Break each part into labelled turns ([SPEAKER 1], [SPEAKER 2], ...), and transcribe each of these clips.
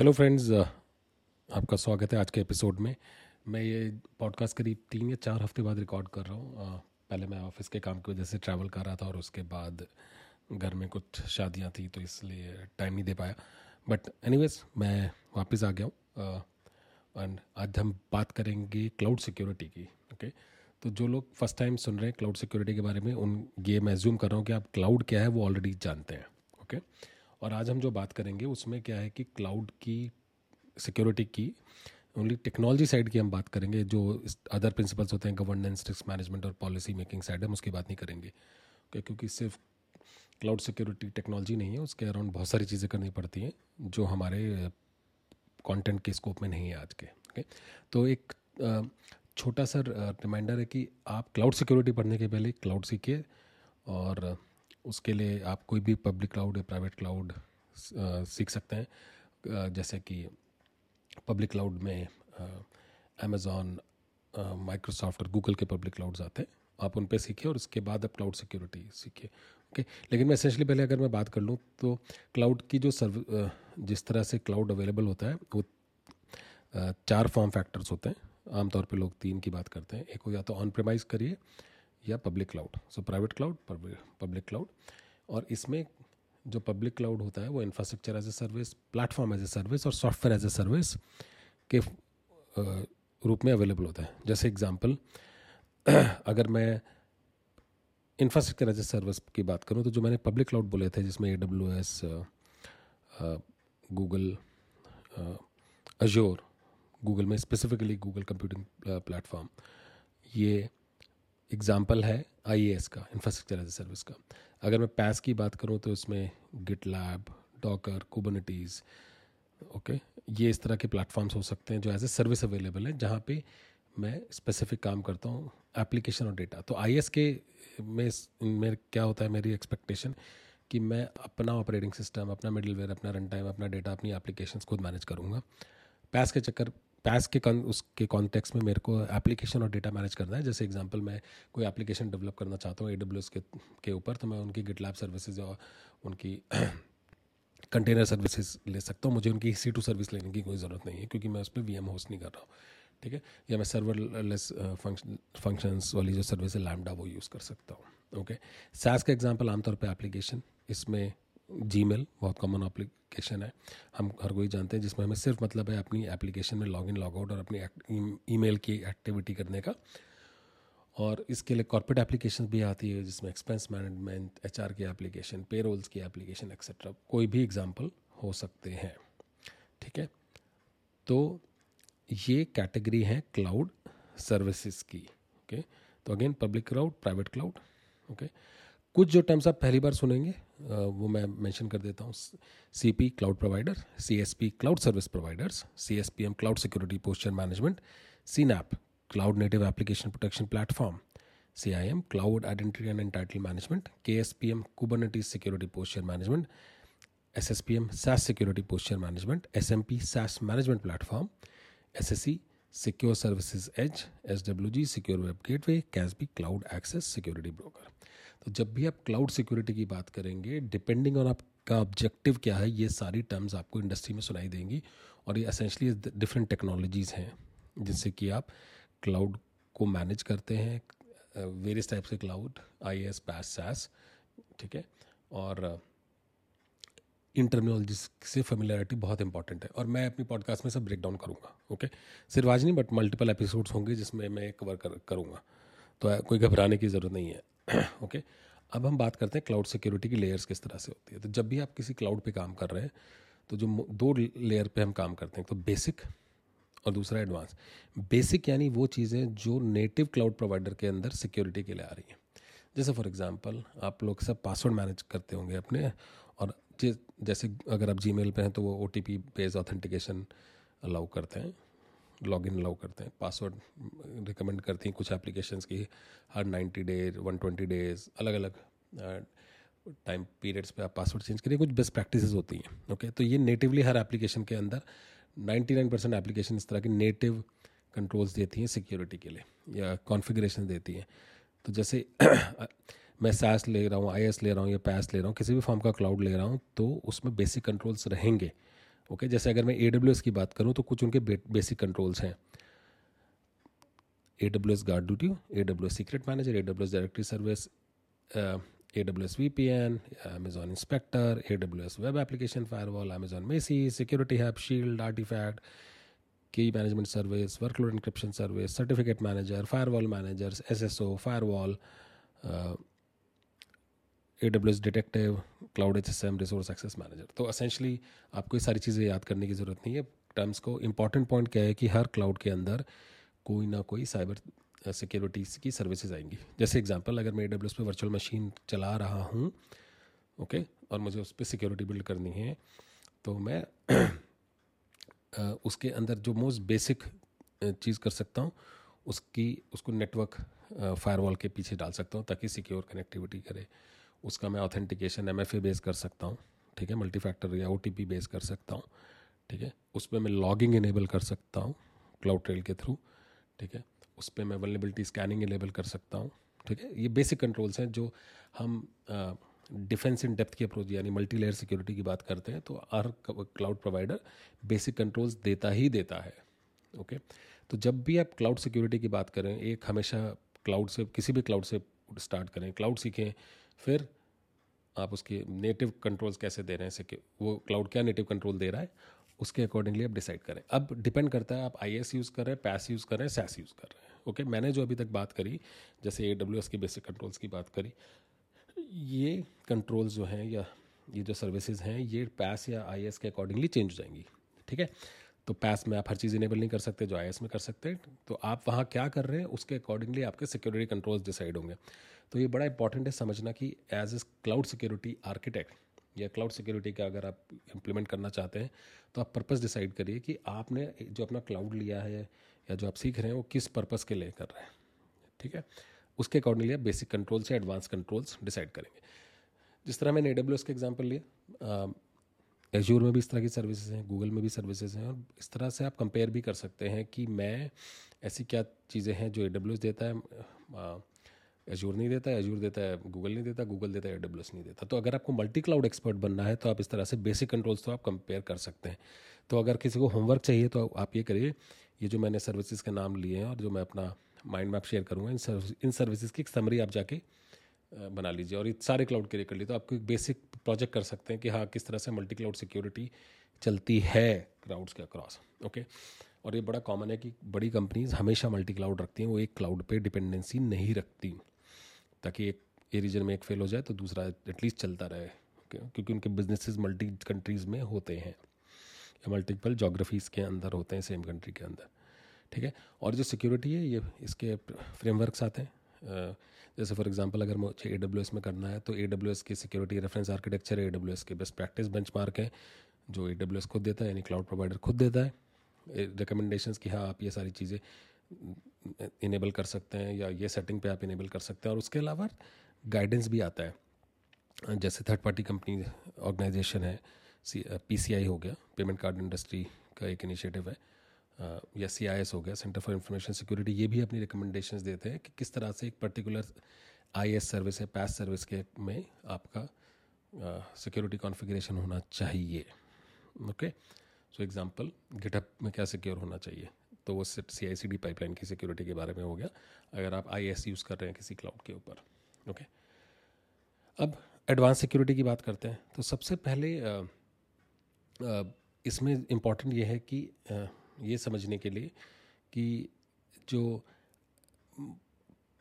[SPEAKER 1] Hello friends आपका स्वागत है आज के एपिसोड में मैं ये पॉडकास्ट करीब तीन या चार हफ़्ते बाद रिकॉर्ड कर रहा हूँ पहले मैं ऑफ़िस के काम की वजह से ट्रैवल कर रहा था और उसके बाद घर में कुछ शादियाँ थी तो इसलिए टाइम नहीं दे पाया बट एनीवेज मैं वापस आ गया हूँ एंड आज हम बात करेंगे क्लाउड सिक्योरिटी की ओके okay? तो जो लोग फ़र्स्ट टाइम सुन रहे हैं क्लाउड सिक्योरिटी के बारे में, उन ये मैं एज्यूम कर रहा हूँ कि आप क्लाउड क्या है वो ऑलरेडी जानते हैं ओके okay? और आज हम जो बात करेंगे, उसमें क्या है कि क्लाउड की सिक्योरिटी की ओनली टेक्नोलॉजी साइड की हम बात करेंगे, जो अदर प्रिंसिपल्स होते हैं गवर्नेंस रिस्क मैनेजमेंट और पॉलिसी मेकिंग साइड हम उसकी बात नहीं करेंगे। क्योंकि सिर्फ़ क्लाउड सिक्योरिटी टेक्नोलॉजी नहीं है, उसके अराउंड बहुत सारी चीज़ें करनी पड़ती हैं, जो हमारे कंटेंट के स्कोप में नहीं है आज के। ओके तो एक छोटा सा रिमाइंडर है कि आप क्लाउड सिक्योरिटी पढ़ने के पहले क्लाउड सीखिए और उसके लिए आप कोई भी पब्लिक क्लाउड या प्राइवेट क्लाउड सीख सकते हैं। जैसे कि पब्लिक क्लाउड में अमेज़ॉन माइक्रोसॉफ्ट और गूगल के पब्लिक क्लाउड्स आते हैं। आप उन पर सीखिए और उसके बाद आप क्लाउड सिक्योरिटी सीखिए ओके लेकिन मैं एसेंशली पहले अगर मैं बात कर लूँ तो क्लाउड की जो सर्व जिस तरह से क्लाउड अवेलेबल होता है, वो चार फॉर्म फैक्टर्स होते हैं। आमतौर पे लोग तीन की बात करते हैं। एक हो या तो ऑन प्रेमाइज करिए या public cloud so private cloud public cloud और इसमें जो पब्लिक क्लाउड होता है, वो infrastructure as a service platform as a service और सॉफ्टवेयर एज ए सर्विस के रूप में अवेलेबल होता है। जैसे एग्जांपल अगर मैं इंफ्रास्ट्रक्चर एज ए सर्विस की बात करूँ तो जो मैंने पब्लिक क्लाउड बोले थे, जिसमें A W S Google Azure Google में स्पेसिफिकली गूगल कंप्यूटिंग प्लेटफॉर्म ये एग्ज़ाम्पल है आईएएस का इंफ्रास्ट्रक्चर एज ए सर्विस का। अगर मैं पैस की बात करूँ तो इसमें GitLab Docker Kubernetes okay ये इस तरह के प्लेटफॉर्म्स हो सकते हैं जो एज ए सर्विस अवेलेबल है, जहाँ पे मैं स्पेसिफिक काम करता हूँ एप्लीकेशन और डेटा तो आईएएस के में मेरे, क्या होता है मेरी एक्सपेक्टेशन कि मैं अपना ऑपरेटिंग सिस्टम अपना मिडलवेयर अपना रन टाइम अपना डेटा अपनी एप्लीकेशन खुद मैनेज करूँगा। पैस के चक्कर पैस के कन उसके कॉन्टेक्स्ट में मेरे को एप्लीकेशन और डेटा मैनेज करना है। जैसे एग्जांपल मैं कोई एप्लीकेशन डेवलप करना चाहता हूँ ए डब्ल्यू के के ऊपर तो मैं उनकी गिट लैब सर्विसेज़ और उनकी कंटेनर सर्विसेज़ ले सकता हूँ। मुझे उनकी सी टू सर्विस लेने की कोई ज़रूरत नहीं है, क्योंकि मैं उस पर वी होस्ट नहीं कर रहा हूँ। ठीक है? या मैं सर्वरलेस फ़ंक्शंस वाली जो सर्विस है लैमडा वो यूज़ कर सकता हूँ। ओके सैस का एग्ज़ाम्पल आमतौर पर एप्लीकेशन इसमें जी मेल बहुत कॉमन एप्लीकेशन है। हम हर कोई जानते हैं, जिसमें हमें सिर्फ़ मतलब है अपनी एप्लीकेशन में लॉग इन लॉग आउट और अपनी ईमेल की एक्टिविटी करने का। और इसके लिए कॉर्पोरेट एप्लीकेशन भी आती है, जिसमें एक्सपेंस मैनेजमेंट एच आर की एप्लीकेशन पे रोल्स की एप्लीकेशन एक्सेट्रा कोई भी एग्ज़ाम्पल हो सकते हैं। ठीक है? तो ये कैटेगरी है क्लाउड सर्विसेज़ की ओके तो again public cloud private cloud okay कुछ जो टर्म्स आप पहली बार सुनेंगे वो मैं मेंशन कर देता हूँ। C P cloud provider C S P cloud service providers C S P M cloud security posture management CNAPP cloud native application protection platform C I M cloud identity and entitle management K S P M Kubernetes security posture management S S P M SaaS security posture management S M P SaaS management platform S S C secure services edge S W G secure web gateway CASB cloud access security broker तो जब भी आप cloud security की बात करेंगे depending on आपका objective क्या है, ये सारी टर्म्स आपको इंडस्ट्री में सुनाई देंगी और ये असेंशली डिफरेंट टेक्नोलॉजीज़ हैं, जिससे कि आप क्लाउड को मैनेज करते हैं वेरियस टाइप से cloud I S PaaS SaaS ठीक है? और इन टर्मिनोलॉजी से फेमिलियरिटी बहुत इंपॉर्टेंट है। और मैं अपनी पॉडकास्ट में सब ब्रेक डाउन करूँगा ओके सिर्फ़ आज नहीं बट मल्टीपल एपिसोड्स होंगे जिसमें मैं कवर कर, करूँगा। तो कोई घबराने की ज़रूरत नहीं है। ओके अब हम बात करते हैं क्लाउड सिक्योरिटी की लेयर्स किस तरह से होती है। तो जब भी आप किसी क्लाउड पे काम कर रहे हैं तो जो दो लेयर पे हम काम करते हैं तो बेसिक और दूसरा एडवांस बेसिक यानी वो चीज़ें जो नेटिव क्लाउड प्रोवाइडर के अंदर सिक्योरिटी के लिए आ रही हैं। जैसे फॉर एग्जांपल आप लोग सब पासवर्ड मैनेज करते होंगे अपने, और जैसे अगर आप जी पे हैं तो वो O T based authentication allow करते हैं। लॉग इन अलाउ करते हैं पासवर्ड रिकमेंड करती हैं कुछ एप्लीकेशंस की, हर 90 डेज़ 120 डेज़ अलग अलग टाइम पीरियड्स पे आप पासवर्ड चेंज करिए, कुछ बेस्ट प्रैक्टिसेस होती हैं ओके okay? तो ये नेटिवली हर एप्लीकेशन के अंदर 99 परसेंट एप्लीकेशन इस तरह की नेटिव कंट्रोल्स देती हैं सिक्योरिटी के लिए, या कॉन्फ़िगरेशन देती हैं तो जैसे मैं सैस ले रहा हूँ आई ले रहा हूँ, या पैस ले रहा हूँ, किसी भी फॉर्म का क्लाउड ले रहा हूँ तो उसमें बेसिक कंट्रोल्स रहेंगे ओके जैसे अगर मैं ए की बात करूँ तो कुछ उनके बेसिक कंट्रोल्स हैं। A W S GuardDuty A W S secret manager A W S directory service A W S V P N Amazon inspector A W S web application firewall Amazon Macie security hub shield artifact key management service workload encryption service certificate manager firewall managers S S O firewall A W S detective cloud H resource access manager तो essentially आपको ये सारी चीज़ें याद करने की ज़रूरत नहीं है। टर्म्स को इंपॉर्टेंट पॉइंट क्या है कि हर क्लाउड के अंदर कोई ना कोई साइबर सिक्योरिटी की सर्विसेज़ आएँगी। जैसे एग्जांपल अगर मैं ए डब्ल्यू एस पे वर्चुअल मशीन चला रहा हूँ ओके okay, और मुझे उस पर सिक्योरिटी बिल्ड करनी है तो मैं उसके अंदर जो मोस्ट बेसिक चीज़ कर सकता हूँ उसकी उसको नेटवर्क फायरवॉल के पीछे डाल सकता हूँ ताकि सिक्योर कनेक्टिविटी करे। उसका मैं ऑथेंटिकेशन एम एफ़ बेस कर सकता हूँ, ठीक है? मल्टी फैक्टर या ओ टी पी बेस कर सकता हूँ, ठीक है? उस पर मैं लॉगिंग इनेबल कर सकता हूँ क्लाउड ट्रेल के थ्रू ठीक है? उस पर मैं वनलेबिलिटी स्कैनिंग इनेबल कर सकता हूँ, ठीक है? ये बेसिक कंट्रोल्स हैं जो हम डिफेंस इन डेप्थ की अप्रोच यानी मल्टी लेयर सिक्योरिटी की बात करते हैं तो हर क्लाउड प्रोवाइडर बेसिक कंट्रोल्स देता ही देता है, ओके? तो जब भी आप क्लाउड सिक्योरिटी की बात करें, एक हमेशा क्लाउड से, किसी भी क्लाउड से स्टार्ट करें क्लाउड सीखें फिर आप उसके नेटिव कंट्रोल्स कैसे दे रहे हैं वो क्लाउड क्या नेटिव कंट्रोल दे रहा है, उसके अकॉर्डिंगली आप डिसाइड करें। अब डिपेंड करता है, आप आई एस यूज़ कर रहे हैं पैस यूज़ कर रहे हैं सैस यूज़ कर रहे हैं। ओके मैंने जो अभी तक बात करी, जैसे ए डब्ल्यू एस की बेसिक कंट्रोल्स की बात करी, ये कंट्रोल्स जो हैं या ये जो सर्विसेज़ हैं, ये पैस या आई एस के अकॉर्डिंगली चेंज हो जाएँगी। ठीक है? तो पैस में आप हर चीज़ इनेबल नहीं कर सकते, जो आई में कर सकते हैं तो आप वहाँ क्या कर रहे हैं, उसके अकॉर्डिंगली आपके सिक्योरिटी कंट्रोल्स डिसाइड होंगे। तो ये बड़ा इंपॉर्टेंट है समझना कि as a cloud security architect या क्लाउड सिक्योरिटी का अगर आप इम्प्लीमेंट करना चाहते हैं तो आप पर्पज़ डिसाइड करिए कि आपने जो अपना क्लाउड लिया है, या जो आप सीख रहे हैं, वो किस पर्पज़ के लिए कर रहे हैं। ठीक है? उसके अकॉर्डिंगली आप बेसिक कंट्रोल्स या एडवांस कंट्रोल्स डिसाइड करेंगे। जिस तरह मैंने ए डब्ल्यू एस के एग्ज़ाम्पल लिया एज्योर में भी इस तरह की सर्विसेज़ हैं गूगल में भी सर्विसेज़ हैं और इस तरह से आप कंपेयर भी कर सकते हैं कि मैं ऐसी क्या चीज़ें हैं जो एडब्ल्यूएस देता है एजूर नहीं देता एजूर देता है गूगल नहीं देता गूगल देता है एडब्ल्यूएस नहीं देता। तो अगर आपको मल्टी क्लाउड एक्सपर्ट बनना है तो आप इस तरह से बेसिक कंट्रोल्स तो आप कंपेयर कर सकते हैं। तो अगर किसी को होमवर्क चाहिए तो आप ये करिए, ये जो मैंने सर्विसेज़ के नाम लिए हैं और जो मैं अपना माइंड मैप शेयर करूँगा, इन सर्विस इन सर्विसेज़ की एक समरी आप जाके बना लीजिए और ये सारे क्लाउड के लिए कर लीजिए तो आपको एक बेसिक प्रोजेक्ट कर सकते हैं कि हाँ किस तरह से मल्टी क्लाउड सिक्योरिटी चलती है क्लाउड्स के अक्रॉस ओके और ये बड़ा कॉमन है कि बड़ी कंपनीज़ हमेशा मल्टी क्लाउड रखती हैं, वो एक क्लाउड पे डिपेंडेंसी नहीं रखती, ताकि एक ए रीजन में एक फेल हो जाए तो दूसरा एटलीस्ट चलता रहे क्योंकि उनके बिजनेसेस मल्टी कंट्रीज़ में होते हैं, या मल्टीपल जोग्राफीज़ के अंदर होते हैं सेम कंट्री के अंदर, ठीक है? और जो सिक्योरिटी है, ये इसके फ्रेमवर्क्स आते हैं जैसे फॉर एग्जांपल अगर मुझे ए में करना है तो ए डब्ल्यू एस की सिक्योरिटी रेफरेंस आर्किटेक्चर ए के बेस्ट प्रैक्टिस बेंच मार्क है, जो ए खुद देता है, यानी क्लाउड प्रोवाइडर खुद देता है। रिकमेंडेशंस कि हाँ आप ये सारी चीज़ें इनेबल कर सकते हैं, या ये सेटिंग पे आप इनेबल कर सकते हैं, और उसके अलावा गाइडेंस भी आता है। जैसे थर्ड पार्टी कंपनी ऑर्गेनाइजेशन है सी पी हो गया पेमेंट कार्ड इंडस्ट्री का एक इनिशिएटिव है। या सी हो गया सेंटर फॉर इंफॉर्मेशन सिक्योरिटी ये भी अपनी रिकमेंडेशंस देते हैं कि किस तरह से एक पर्टिकुलर आईएस सर्विस है पैस सर्विस के में आपका सिक्योरिटी uh, कॉन्फ़िगरेशन होना चाहिए। ओके सो एग्जांपल गिटअप में क्या सिक्योर होना चाहिए? तो वो C I C D pipeline की सिक्योरिटी के बारे में हो गया अगर आप आई एस यूज़ कर रहे हैं किसी क्लाउड के ऊपर। ओके अब एडवांस सिक्योरिटी की बात करते हैं। तो सबसे पहले uh, uh, इसमें इंपॉर्टेंट ये है कि ये समझने के लिए कि जो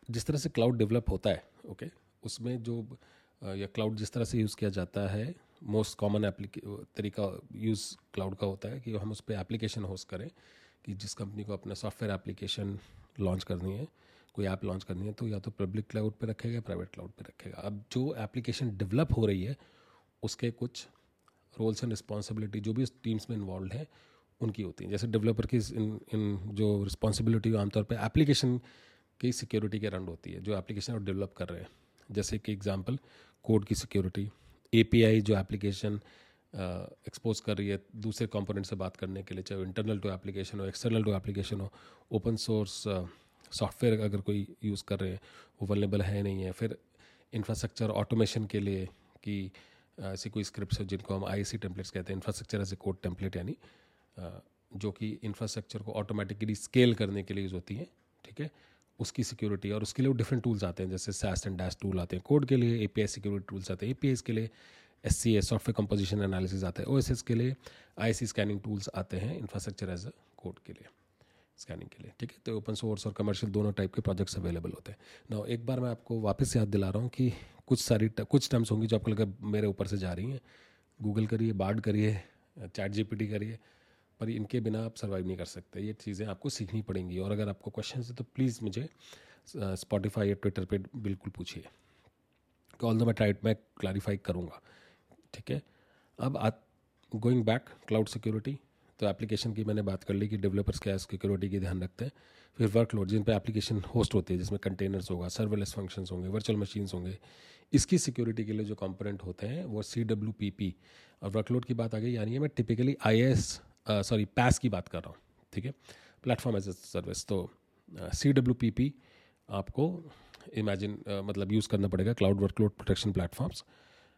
[SPEAKER 1] जिस तरह से क्लाउड डेवलप होता है ओके उसमें जो या क्लाउड जिस तरह से यूज़ किया जाता है मोस्ट कॉमन एप्लीके तरीका यूज़ क्लाउड का होता है कि हम उस पर एप्लीकेशन होस्ट करें कि जिस कंपनी को अपना सॉफ्टवेयर एप्लीकेशन लॉन्च करनी है, कोई ऐप लॉन्च करनी है तो या तो पब्लिक क्लाउड पर रखेगा प्राइवेट क्लाउड पर रखेगा। अब जो एप्लीकेशन डेवलप हो रही है, उसके कुछ रोल्स एंड रिस्पॉन्सिबिलिटी जो भी टीम्स में इन्वॉल्व है उनकी होती हैं। जैसे डेवलपर की इन इन जो रिस्पॉन्सिबिलिटी आमतौर पर एप्लीकेशन की सिक्योरिटी के अराउंड होती है, जो एप्लीकेशन और डेवलप कर रहे हैं। जैसे कि एग्ज़ाम्पल कोड की सिक्योरिटी एपीआई जो एप्लीकेशन एक्सपोज कर रही है दूसरे कंपोनेंट से बात करने के लिए, चाहे इंटरनल टू एप्लीकेशन हो एक्सटर्नल टू एप्लीकेशन हो ओपन सोर्स सॉफ्टवेयर अगर कोई यूज़ कर रहे हैं, वो वलेबल है नहीं है, फिर इंफ्रास्ट्रक्चर ऑटोमेशन के लिए कि ऐसी कोई स्क्रिप्ट जिनको हम आई सी टेम्पलेट्स कहते हैं infrastructure as a code template यानी जो कि इंफ्रास्ट्रक्चर को ऑटोमेटिकली स्केल करने के लिए यूज़ होती है, ठीक है? उसकी सिक्योरिटी और उसके लिए डिफरेंट टूल्स आते हैं, जैसे सैस एंड डैश टूल आते हैं कोड के लिए ए सिक्योरिटी टूल्स आते हैं एपीएस के लिए S C S software composition analysis आता है ओ एस एस के लिए आई सी स्कैनिंग टूल्स आते हैं इंफ्रास्ट्रक्चर एज अ कोड के लिए स्कैनिंग के लिए, ठीक है? तो ओपन सोर्स और कमर्शियल दोनों टाइप के प्रोजेक्ट्स अवेलेबल होते हैं। ना एक बार मैं आपको वापस याद दिला रहा हूँ कि कुछ सारी कुछ टर्म्स होंगी जो आपको लगा मेरे ऊपर से जा रही हैं। गूगल करिए बार्ड करिए चैट जीपीटी करिए पर इनके बिना आप सर्वाइव नहीं कर सकते। ये चीज़ें आपको सीखनी पड़ेंगी। और अगर आपको क्वेश्चन है तो प्लीज़ मुझे स्पॉटिफाई या ट्विटर पे बिल्कुल पूछिए। ऑल द मैं ट्राइट मैं क्लैरिफाई करूँगा। ठीक है? अब आ गोइंग बैक क्लाउड सिक्योरिटी तो एप्लीकेशन की मैंने बात कर ली कि डेवलपर्स क्या सिक्योरिटी की ध्यान रखते हैं। फिर वर्कलोड जिन पर एप्लीकेशन होस्ट होती है, जिसमें कंटेनर्स होगा सर्वलेस फ़ंक्शंस होंगे वर्चुअल मशीन्स होंगे, इसकी सिक्योरिटी के लिए जो कंपोनेंट होते हैं, वो सी डब्ल्यू पी पी और वर्कलोड की बात आ गई, यानी मैं टिपिकली आई एस सॉरी पैस की बात कर रहा हूँ ठीक है? प्लेटफॉर्म एज ए सर्विस तो सी डब्ल्यू पी पी आपको इमेजिन uh, मतलब यूज़ करना पड़ेगा क्लाउड वर्कलोड प्रोटेक्शन प्लेटफॉर्म्स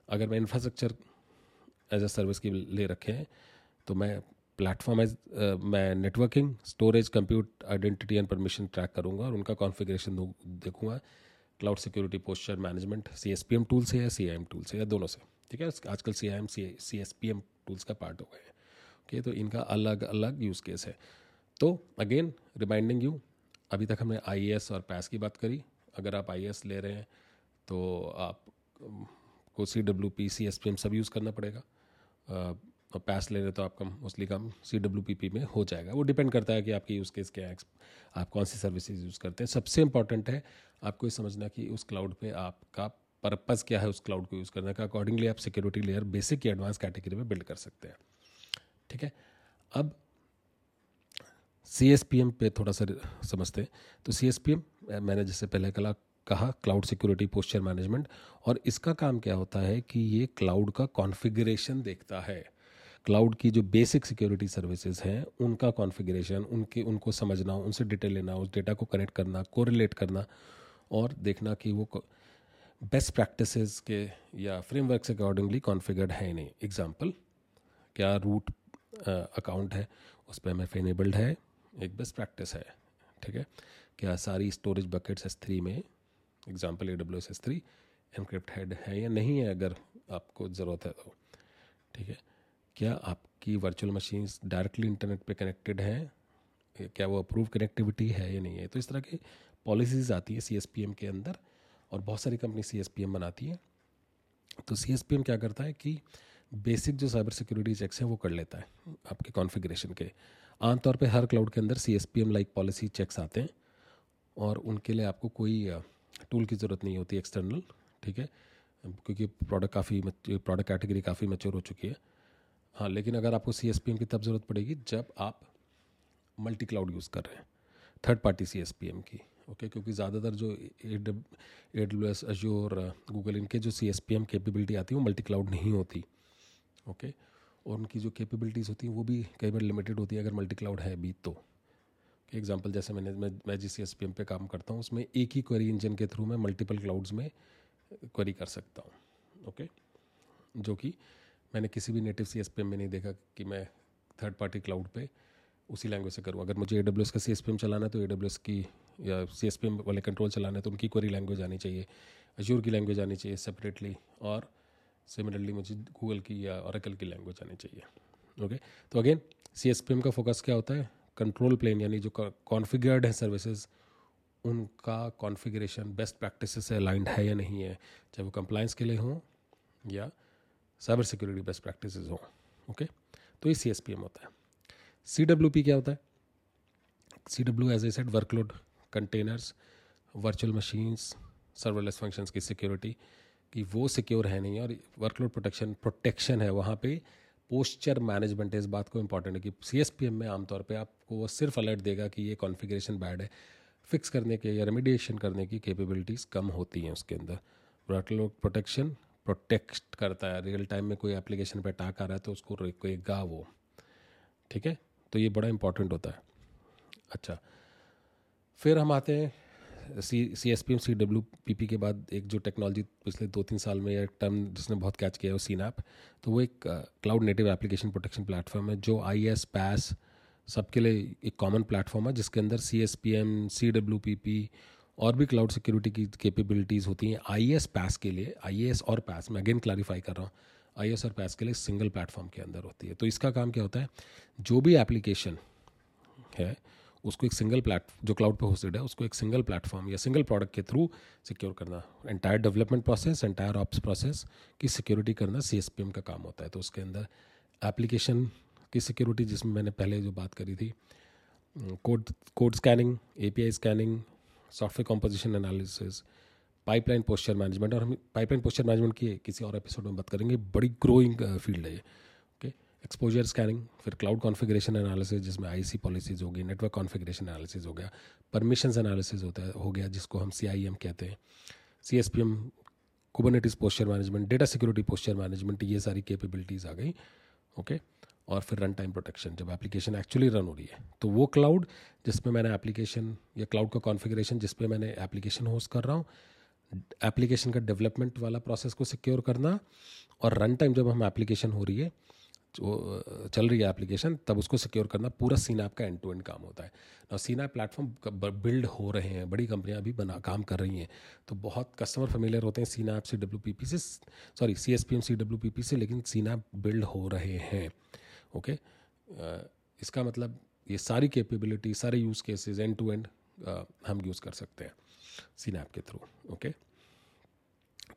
[SPEAKER 1] अगर मैं इंफ्रास्ट्रक्चर एज ए सर्विस की ले रखे हैं तो मैं प्लेटफॉर्म एज मैं networking storage compute identity and permission track करूँगा और उनका कॉन्फ़िगरेशन देखूँगा। Cloud security posture management C S P M tool से या सी आई एम टूल से या दोनों से ठीक है? आजकल C I M C S P M tools का पार्ट हो गए ओके तो इनका अलग अलग यूज़ केस है। तो अगेन रिमाइंडिंग यू अभी तक हमने आई और पैस की बात करी। अगर आप आई ले रहे हैं तो आप को C W P C S P M सब यूज़ करना पड़ेगा। और पैस ले रहे तो आपका मोस्टली काम सी डब्ल्यू पी पी में हो जाएगा। वो डिपेंड करता है कि आपकी यूज़ केस क्या है आप कौन सी सर्विसेज़ यूज़ करते हैं। सबसे इंपॉर्टेंट है, आपको ये समझना कि उस क्लाउड पे आपका पर्पज़ क्या है, उस क्लाउड को यूज़ करने का। अकॉर्डिंगली आप सिक्योरिटी लेयर बेसिक या एडवांस कैटेगरी में बिल्ड कर सकते हैं। ठीक है? अब सी एस पी एम पे थोड़ा सा समझते हैं। तो सी एस पी एम मैंने जैसे पहले कला, कहा क्लाउड सिक्योरिटी पोस्चर मैनेजमेंट और इसका काम क्या होता है कि ये क्लाउड का कॉन्फ़िगरेशन देखता है। क्लाउड की जो बेसिक सिक्योरिटी सर्विसेज़ हैं, उनका कॉन्फ़िगरेशन उनके, उनको समझना, उनसे डिटेल लेना, उस डेटा को कनेक्ट करना कोरिलेट करना और देखना कि वो बेस्ट प्रैक्टिसेस के या फ्रेमवर्क से अकॉर्डिंगली कॉन्फ़िगर्ड है नहीं। एग्जांपल क्या रूट अकाउंट है उस पर एम एफ़ एनेबल्ड है, एक बेस्ट प्रैक्टिस है, ठीक है? क्या सारी स्टोरेज बकेट्स एस थ्री में example A W S S three encrypted है या नहीं है अगर आपको ज़रूरत है तो ठीक है? क्या आपकी वर्चुअल मशीन्स डायरेक्टली इंटरनेट पे कनेक्टेड हैं? क्या वो अप्रूव कनेक्टिविटी है या नहीं है? तो इस तरह की पॉलिसीज़ आती है सीएसपीएम के अंदर, और बहुत सारी कंपनी सीएसपीएम बनाती है। तो सीएसपीएम क्या करता है कि बेसिक जो साइबर सिक्योरिटी चेक्स हैं, वो कर लेता है आपके कॉन्फ़िगरेशन के। आमतौर पे हर क्लाउड के अंदर C S P M like policy checks आते हैं और उनके लिए आपको कोई टूल की ज़रूरत नहीं होती एक्सटर्नल ठीक है? क्योंकि प्रोडक्ट काफ़ी प्रोडक्ट कैटेगरी काफ़ी मेच्योर हो चुकी है। हाँ लेकिन अगर आपको सी एस पी एम की तब ज़रूरत पड़ेगी जब आप मल्टी क्लाउड यूज़ कर रहे हैं third party C S P M की ओके क्योंकि ज़्यादातर जो A W S Azure Google इनके जो C S P M capability आती है, वो मल्टी क्लाउड नहीं होती। ओके? और उनकी जो कैपेबिलिटीज़ होती हैं, वो भी कई बार लिमिटेड होती है, अगर मल्टी क्लाउड है भी तो। एग्जांपल जैसे मैंने, मैं मैं जिस एस पी एम पे काम करता हूँ, उसमें एक ही क्वेरी इंजन के थ्रू मैं मल्टीपल क्लाउड्स में क्वेरी कर सकता हूँ, ओके? जो कि मैंने किसी भी native C S P M में नहीं देखा कि मैं थर्ड पार्टी क्लाउड पे उसी लैंग्वेज से करूँ। अगर मुझे ए डब्ल्यू एस का सी एस पी एम चलाना है तो ए डब्ल्यू एस की, या सी एस पी एम वाले कंट्रोल चलाना है तो उनकी क्वेरी लैंग्वेज आनी चाहिए अजूर की लैंग्वेज आनी चाहिए सेपरेटली और सिमिलरली मुझे गूगल की या औरकल की लैंग्वेज आनी चाहिए। ओके तो again C S P M का फोकस क्या होता है? कंट्रोल प्लेन यानी जो कॉन्फ़िगर्ड है सर्विसेज़ उनका कॉन्फ़िगरेशन बेस्ट प्रैक्टिस से अलाइंड है या नहीं है? चाहे वो कंप्लाइंस के लिए हों या साइबर सिक्योरिटी बेस्ट प्रैक्टिस हों। ओके तो ये सी एस पी एम होता है। सी डब्ल्यू पी क्या होता है? C W as a set workload containers virtual machines serverless functions की सिक्योरिटी कि वो सिक्योर है नहीं और वर्कलोड प्रोटेक्शन प्रोटेक्शन है वहाँ पे पोस्चर मैनेजमेंट इस बात को इंपॉर्टेंट है कि CSPM में आमतौर पे आपको वो सिर्फ़ अलर्ट देगा कि ये कॉन्फ़िगरेशन बैड है। फिक्स करने के या रेमिडिएशन करने की कैपेबिलिटीज़ कम होती हैं उसके अंदर। वर्कलोड प्रोटेक्शन प्रोटेक्ट करता है। रियल टाइम में कोई एप्लीकेशन पे अटैक आ रहा है तो उसको रोकेगा वो। ठीक है? तो ये बड़ा इंपॉर्टेंट होता है। अच्छा। फिर हम आते हैं C C S P M C W P P के बाद एक जो टेक्नोलॉजी पिछले दो तीन साल में एक टर्म जिसने बहुत कैच किया है वो सीन ऐप तो वो एक cloud native application protection platform है, जो आई एस पैस सबके लिए एक कॉमन प्लेटफॉर्म है, जिसके अंदर C S P M C W P P और भी क्लाउड सिक्योरिटी की कैपेबिलिटीज़ होती हैं आई एस पैस के लिए आई एस और पैस मैं अगेन क्लैरिफाई कर रहा हूँ आई एस और पैस के लिए सिंगल प्लेटफॉर्म के अंदर होती है। तो इसका काम क्या होता है? जो भी एप्लीकेशन है उसको एक सिंगल प्लेट जो क्लाउड पे होस्टेड है, उसको एक सिंगल प्लेटफॉर्म या सिंगल प्रोडक्ट के थ्रू सिक्योर करना। Entire development process entire ops process की सिक्योरिटी करना सीएसपीएम का काम होता है। तो उसके अंदर एप्लीकेशन की सिक्योरिटी जिसमें मैंने पहले जो बात करी थी code code scanning API scanning software composition analysis pipeline posture management और हम पाइपलाइन पोस्चर मैनेजमेंट की किसी और एपिसोड में बात करेंगे। बड़ी ग्रोइंग फ़ील्ड है ये। एक्सपोजर स्कैनिंग फिर क्लाउड कॉन्फ़िगरेशन एनालिसिस जिसमें आईसी पॉलिसीज़ होगी नेटवर्क कॉन्फ़िगरेशन एनालिसिस हो गया परमिशंस एनालिसिस होता है, हो गया, जिसको हम सीआईएम कहते हैं C S P M Kubernetes posture management data security posture management ये सारी कैपेबिलिटीज़ आ गई ओके और फिर रन टाइम प्रोटेक्शन जब एप्लीकेशन एक्चुअली रन हो रही है तो वो क्लाउड जिसमें मैंने एप्लीकेशन या क्लाउड का कॉन्फ़िगरेशन जिसपे मैंने एप्लीकेशन होस्ट कर रहा हूँ एप्लीकेशन का डेवलपमेंट वाला प्रोसेस को सिक्योर करना, और रन टाइम जब हम एप्लीकेशन हो रही है चल रही है एप्लीकेशन तब उसको सिक्योर करना पूरा सीन ऐप का एंड टू एंड काम होता है। और सीन ऐप प्लेटफॉर्म बिल्ड हो रहे हैं, बड़ी कंपनियाँ भी बना, काम कर रही हैं तो बहुत कस्टमर फेमिलियर होते हैं CNAPP C W P P से sorry C S P M C W P P से, लेकिन सीन ऐप बिल्ड हो रहे हैं ओके इसका मतलब ये सारी कैपेबिलिटी सारे use cases end to end हम यूज़ कर सकते हैं सीन ऐप के थ्रू ओके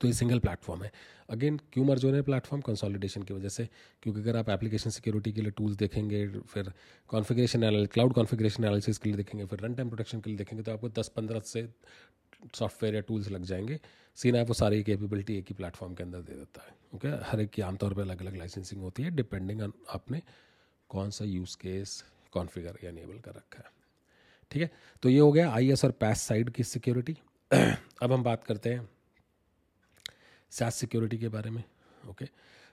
[SPEAKER 1] तो ये सिंगल प्लेटफॉर्म है। अगेन क्यों मर्ज हो रहे हैं प्लेटफॉर्म कंसोलिडेशन की वजह से, क्योंकि अगर आप एप्लीकेशन सिक्योरिटी के लिए टूल्स देखेंगे, फिर कॉन्फ़िगरेशन क्लाउड कॉन्फ़िगरेशन एनालिसिस के लिए देखेंगे, फिर रन टाइम प्रोटेक्शन के लिए देखेंगे तो आपको दस पंद्रह से सॉफ्टवेयर या टूल्स लग जाएँगे। सीन ऐप वो सारी कैपेबिलिटी एक ही प्लेटफॉर्म के अंदर दे देता है ओके हर एक की आमतौर पर अलग अलग लाइसेंसिंग होती है डिपेंडिंग ऑन आपने कौन सा यूज़ केस कॉन्फ़िगर या इनेबल कर रखा है। ठीक है? तो ये हो गया आईएस और पैस साइड की सिक्योरिटी अब हम बात करते हैं सैस सिक्योरिटी के बारे में ओके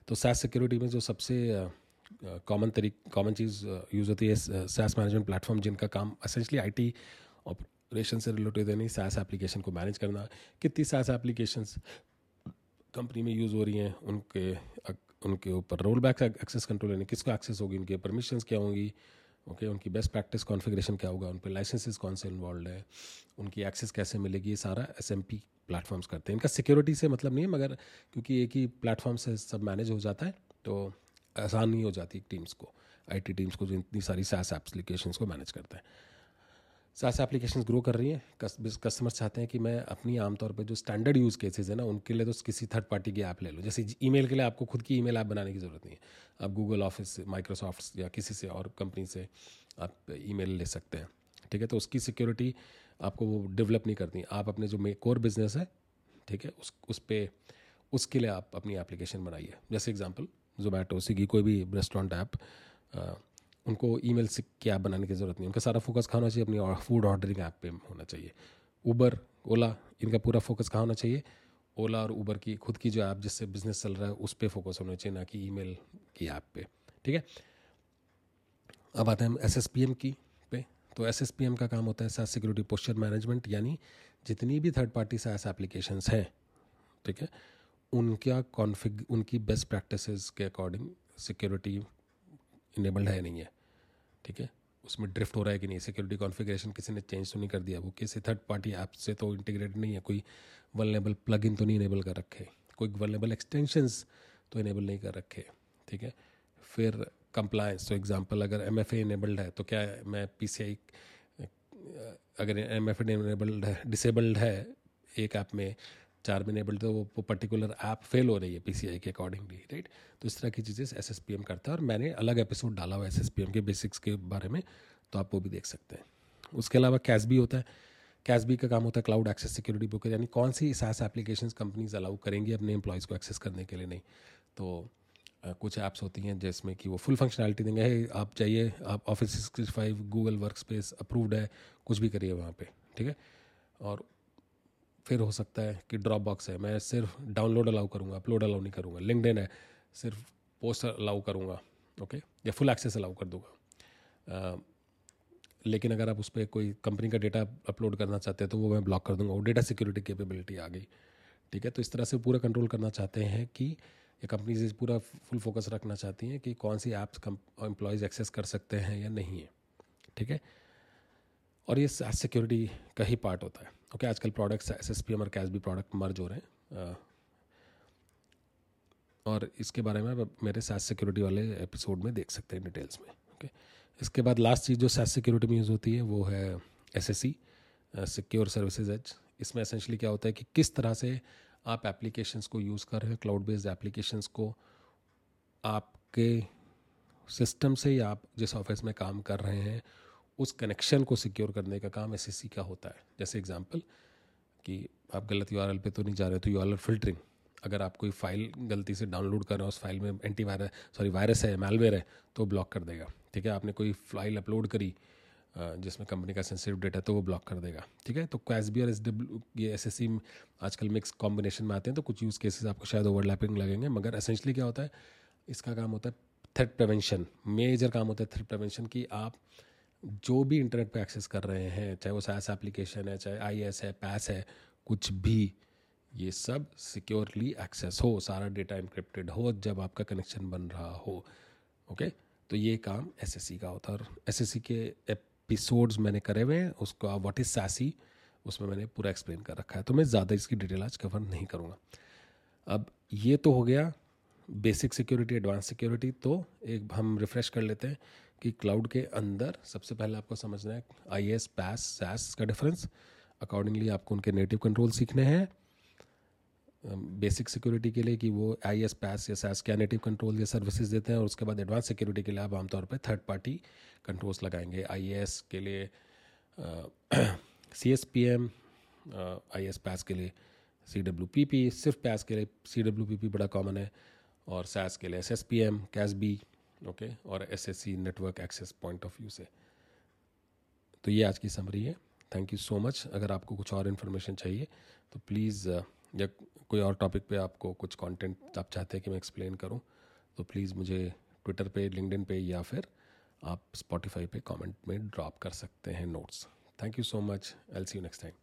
[SPEAKER 1] तो सैस सिक्योरिटी में जो सबसे कॉमन तरीक कॉमन चीज़ यूज़ होती है सैस मैनेजमेंट प्लेटफॉर्म जिनका काम असेंशली आईटी ऑपरेशन से रिलेटेड है, नहीं सैस एप्लीकेशन को मैनेज करना। कितनी सैस एप्लीकेशंस कंपनी में यूज़ हो रही हैं, उनके उनके ऊपर रोल बैक एक्सेस कंट्रोल यानी किसको एक्सेस होगी, उनके परमिशंस क्या होंगी ओके okay, उनकी बेस्ट प्रैक्टिस कॉन्फ़िगरेशन क्या होगा? उन पर लाइसेंसेज कौन से इन्वॉल्व है? उनकी एक्सेस कैसे मिलेगी? ये सारा एस एम पी प्लेटफॉर्म्स करते हैं। इनका सिक्योरिटी से मतलब नहीं है मगर क्योंकि एक ही प्लेटफॉर्म से सब मैनेज हो जाता है तो आसान नहीं हो जाती टीम्स को आईटी टीम्स को जो इतनी सारी सैस एप्लीकेशंस को मैनेज करते हैं। सास एप्लीकेशन ग्रो कर रही हैं। कस्टमर्स चाहते हैं कि मैं अपनी आमतौर पर जो स्टैंडर्ड यूज़ केसेस है ना, उनके लिए तो किसी थर्ड पार्टी की ऐप ले लो। जैसे ईमेल के लिए आपको खुद की ईमेल ऐप बनाने की ज़रूरत नहीं है। आप गूगल ऑफ़िस माइक्रोसॉफ्ट या किसी से और कंपनी से आप ईमेल ले सकते हैं। ठीक है? तो उसकी सिक्योरिटी आपको वो डेवलप नहीं करती आप अपने जो कोर बिज़नेस है, ठीक है? उस उस पर उसके लिए आप अपनी एप्लीकेशन बनाइए। जैसे एग्जांपल जोमेटो स्विगी कोई भी रेस्टोरेंट ऐप उनको ईमेल से की ऐप बनाने की ज़रूरत नहीं, उनका सारा फोकस कहाँ होना चाहिए अपनी फ़ूड ऑर्डरिंग ऐप पे होना चाहिए। ऊबर ओला इनका पूरा फोकस कहाँ होना चाहिए? ओला और ऊबर की, खुद की जो ऐप जिससे बिज़नेस चल रहा है, उस पर फोकस होना चाहिए, ना कि ईमेल की ऐप पे। ठीक है? अब आते हैं एस एस पी एम की पे। तो एस एस पी एम का काम होता है सास सिक्योरिटी पोस्चर मैनेजमेंट यानी जितनी भी थर्ड पार्टी सास एप्लीकेशंस हैं, ठीक है? उनका कॉन्फ़िग उनकी बेस्ट प्रैक्टिसेस के अकॉर्डिंग सिक्योरिटी इनेबल्ड है नहीं है, ठीक है? उसमें ड्रिफ्ट हो रहा है कि नहीं? सिक्योरिटी कॉन्फ़िगरेशन किसी ने चेंज तो नहीं कर दिया? वो किसी थर्ड पार्टी ऐप से तो इंटीग्रेट नहीं है? कोई वलनेबल प्लग इन तो नहीं इनेबल कर रखे? कोई वलनेबल एक्सटेंशंस तो इनेबल नहीं कर रखे, ठीक है? फिर कंप्लायंस तो एग्जांपल अगर एम एफ़ इनेबल्ड है तो क्या मैं पी सी आई अगर एम एफ़ इनेबल्ड है डिसेबल्ड है एक ऐप में चार में इनेबल्ड तो वो पर्टिकुलर ऐप फेल हो रही है पी सी आई के अकॉर्डिंगली राइट तो इस तरह की चीज़ें एस एस पी एम करता है और मैंने अलग एपिसोड डाला हुआ एस एस पी एम के बेसिक्स के बारे में तो आप वो भी देख सकते हैं। उसके अलावा कैश भी होता है। कैश बी का काम होता है क्लाउड एक्सेस सिक्योरिटी बुक यानी कौन सी सास एप्लीकेशन कंपनीज़ अलाउ करेंगी अपने एम्प्लॉयज़ को एक्सेस करने के लिए नहीं। तो कुछ ऐप्स होती हैं जिसमें कि वो फुल फंक्शनैलिटी देंगे। है आप चाहिए आप Office sixty five Google workspace approved है, कुछ भी करिए वहाँ पे, ठीक है? और फिर हो सकता है कि ड्रॉप बॉक्स है। मैं सिर्फ़ डाउनलोड अलाउ करूँगा अपलोड अलाउ नहीं करूँगा। लिंकड है, सिर्फ़ पोस्ट अलाउ करूँगा ओके या फुल एक्सेस अलाउ कर दूँगा। लेकिन अगर आप उस पर कोई कंपनी का डेटा अपलोड करना चाहते हैं तो वो मैं ब्लॉक कर दूँगा। वो डेटा सिक्योरिटी कैपेबिलिटी आ गई, ठीक है? तो इस तरह से पूरा कंट्रोल करना चाहते हैं कि ये कंपनी से पूरा फुल फोकस रखना चाहती हैं कि कौन सी ऐप्स एम्प्लॉयज़ एक्सेस कर सकते हैं या नहीं है, ठीक है? और ये सिक्योरिटी का ही पार्ट होता है। ओके आजकल products S S P M और कैश भी प्रोडक्ट मर्ज हो रहे हैं। और इसके बारे में आप मेरे साथ सिक्योरिटी वाले एपिसोड में देख सकते हैं डिटेल्स में। ओके इसके बाद लास्ट चीज़ जो साथ सिक्योरिटी में यूज़ होती है, वो है S S C secure services edge इसमें एसेंशली क्या होता है कि किस तरह से आप एप्लीकेशंस को यूज़ कर रहे हैं क्लाउड बेस्ड एप्लीकेशंस को, आपके सिस्टम से या आप जिस ऑफ़िस में काम कर रहे हैं उस कनेक्शन को सिक्योर करने का काम एस का होता है। जैसे एग्ज़ाम्पल कि आप गलत यूआरएल पे तो नहीं जा रहे तो यू आर फिल्टरिंग अगर आप कोई फ़ाइल गलती से डाउनलोड कर रहे हो, उस फ़ाइल में एंटी वायरस सॉरी वायरस है मेलवेयर है तो ब्लॉक कर देगा। ठीक है? आपने कोई फ़ाइल अपलोड करी जिसमें कंपनी का सेंसिटिव डेटा तो वो ब्लॉक कर देगा। ठीक है? तो कैस बी और एस डब्ल्यू ये एस एस सी आजकल मिक्स कॉम्बिनेशन में आते हैं तो कुछ यूज़ केसेस आपको शायद ओवरलैपिंग लगेंगे, मगर असेंशली क्या होता है? इसका काम होता है थ्रेट प्रिवेंशन मेजर काम होता है थ्रेट प्रिवेंशन कि आप जो भी इंटरनेट पे एक्सेस कर रहे हैं, चाहे वो सास एप्लीकेशन है, चाहे आई एस है पैस है, कुछ भी, ये सब सिक्योरली एक्सेस हो, सारा डेटा इंक्रिप्टेड हो, जब आपका कनेक्शन बन रहा हो ओके तो ये काम एसएससी का होता है। और एसएससी के एपिसोड्स मैंने करे हुए हैं, उसको व्हाट इज़ सैसी उसमें मैंने पूरा एक्सप्लेन कर रखा है। तो मैं ज़्यादा इसकी डिटेल आज कवर नहीं करूँगा। अब ये तो हो गया बेसिक सिक्योरिटी एडवांस सिक्योरिटी तो एक हम रिफ़्रेश कर लेते हैं। कि क्लाउड के अंदर सबसे पहले आपको समझना है आई एस पैस सैस का डिफरेंस अकॉर्डिंगली आपको उनके नेटिव कंट्रोल सीखने हैं। बेसिक सिक्योरिटी के लिए कि वो आई एस पैस या सैस क्या नेटिव कंट्रोल या सर्विसेज़ देते हैं और उसके बाद एडवांस सिक्योरिटी के लिए आप आमतौर पर थर्ड पार्टी कंट्रोल्स लगाएँगे। आई एस के लिए C S P M IaaS PaaS के लिए सी डब्ल्यू पी पी सिर्फ़ पैस के लिए सी डब्ल्यू पी पी बड़ा कॉमन है। और सैस के लिए S S P M CASB okay, और S S C network access point of view से। तो ये आज की समरी है। थैंक यू सो मच अगर आपको कुछ और इन्फॉर्मेशन चाहिए तो प्लीज़ या कोई और टॉपिक पे आपको कुछ कंटेंट आप चाहते हैं कि मैं एक्सप्लेन करूँ तो प्लीज़ मुझे ट्विटर पे लिंकडिन पे, या फिर आप स्पॉटिफाई पे कमेंट में ड्रॉप कर सकते हैं notes thank you so much L C U next time